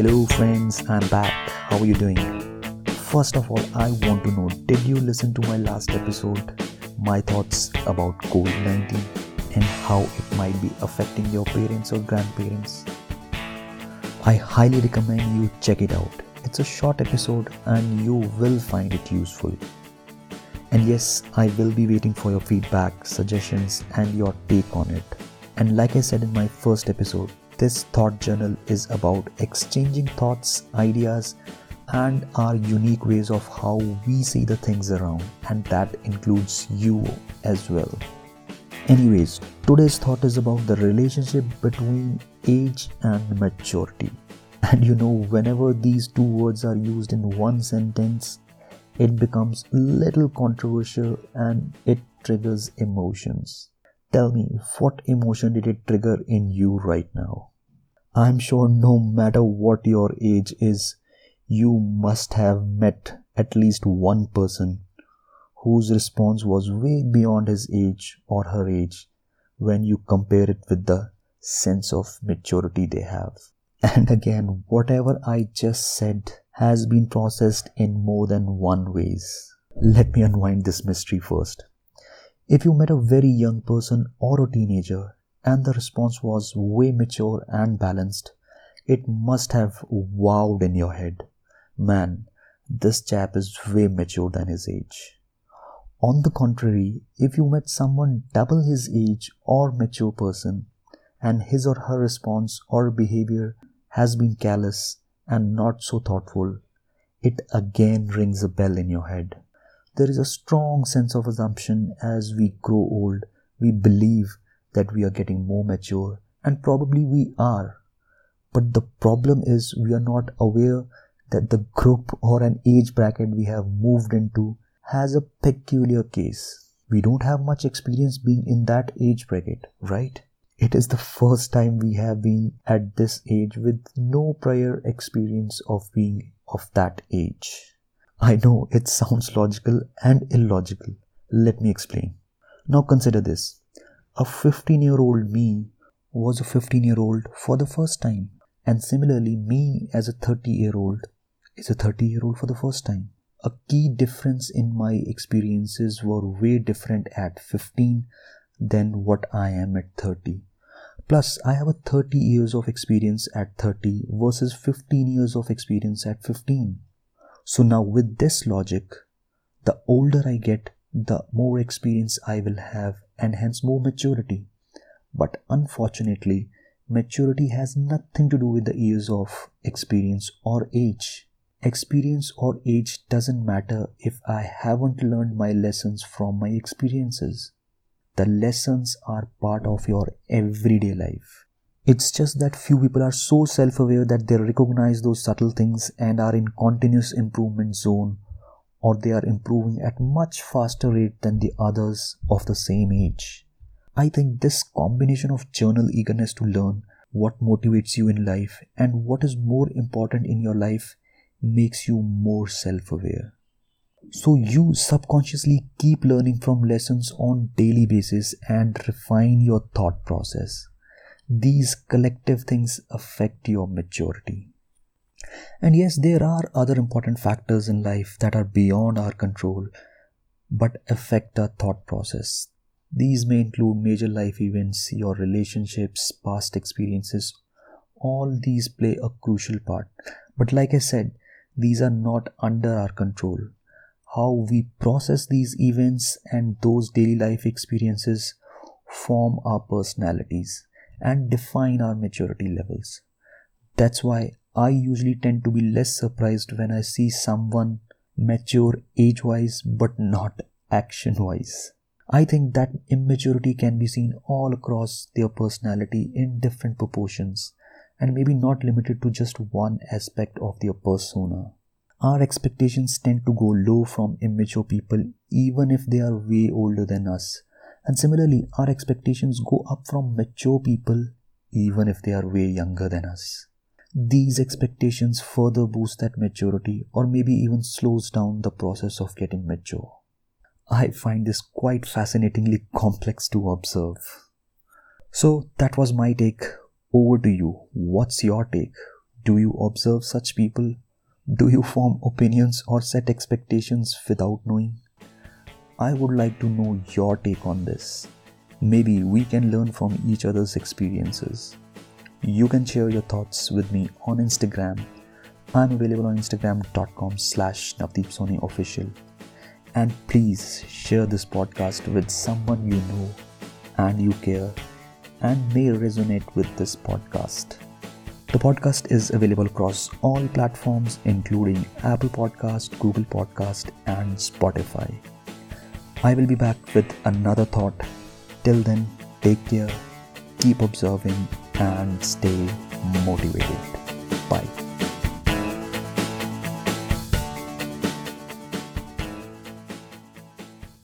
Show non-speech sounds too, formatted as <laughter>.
Hello, friends, I'm back. How are you doing? First of all, I want to know did you listen to my last episode? My thoughts about COVID 19 and how it might be affecting your parents or grandparents? I highly recommend you check it out. It's a short episode and you will find it useful. And yes, I will be waiting for your feedback, suggestions, and your take on it. And like I said in my first episode, this thought journal is about exchanging thoughts, ideas, and our unique ways of how we see the things around, and that includes you as well. Anyways, today's thought is about the relationship between age and maturity. And you know, whenever these two words are used in one sentence, it becomes little controversial and it triggers emotions. Tell me, what emotion did it trigger in you right now? I'm sure no matter what your age is, you must have met at least one person whose response was way beyond his age or her age when you compare it with the sense of maturity they have. <laughs> And again, whatever I just said has been processed in more than one ways. Let me unwind this mystery first. If you met a very young person or a teenager and the response was way mature and balanced, it must have wowed in your head. Man, this chap is way mature than his age. On the contrary, if you met someone double his age or mature person, and his or her response or behavior has been callous and not so thoughtful, it again rings a bell in your head. There is a strong sense of assumption as we grow old, we believe that we are getting more mature, and probably we are. But the problem is we are not aware that the group or an age bracket we have moved into has a peculiar case. We don't have much experience being in that age bracket, right? It is the first time we have been at this age with no prior experience of being of that age. I know it sounds logical and illogical. Let me explain. Now consider this a 15 year old me was a 15 year old for the first time. And similarly, me as a 30 year old is a 30 year old for the first time. A key difference in my experiences were way different at 15 than what I am at 30. Plus, I have a 30 years of experience at 30 versus 15 years of experience at 15. So now with this logic, the older I get, the more experience I will have and hence more maturity. But unfortunately, maturity has nothing to do with the years of experience or age. Experience or age doesn't matter if I haven't learned my lessons from my experiences. The lessons are part of your everyday life. It's just that few people are so self aware that they recognize those subtle things and are in continuous improvement zone or they are improving at much faster rate than the others of the same age. I think this combination of journal eagerness to learn what motivates you in life and what is more important in your life makes you more self-aware. So you subconsciously keep learning from lessons on daily basis and refine your thought process. These collective things affect your maturity. And yes, there are other important factors in life that are beyond our control but affect our thought process. These may include major life events, your relationships, past experiences. All these play a crucial part. But like I said, these are not under our control. How we process these events and those daily life experiences form our personalities and define our maturity levels. That's why I usually tend to be less surprised when I see someone mature age wise but not action wise. I think that immaturity can be seen all across their personality in different proportions and maybe not limited to just one aspect of their persona. Our expectations tend to go low from immature people even if they are way older than us. And similarly, our expectations go up from mature people even if they are way younger than us. These expectations further boost that maturity or maybe even slows down the process of getting mature. I find this quite fascinatingly complex to observe. So that was my take. Over to you. What's your take? Do you observe such people? Do you form opinions or set expectations without knowing? I would like to know your take on this. Maybe we can learn from each other's experiences. You can share your thoughts with me on Instagram. I'm available on instagram.com slash Navdeep official. And please share this podcast with someone you know and you care and may resonate with this podcast. The podcast is available across all platforms including Apple Podcast, Google Podcast and Spotify. I will be back with another thought Till then, take care, keep observing, and stay motivated. Bye.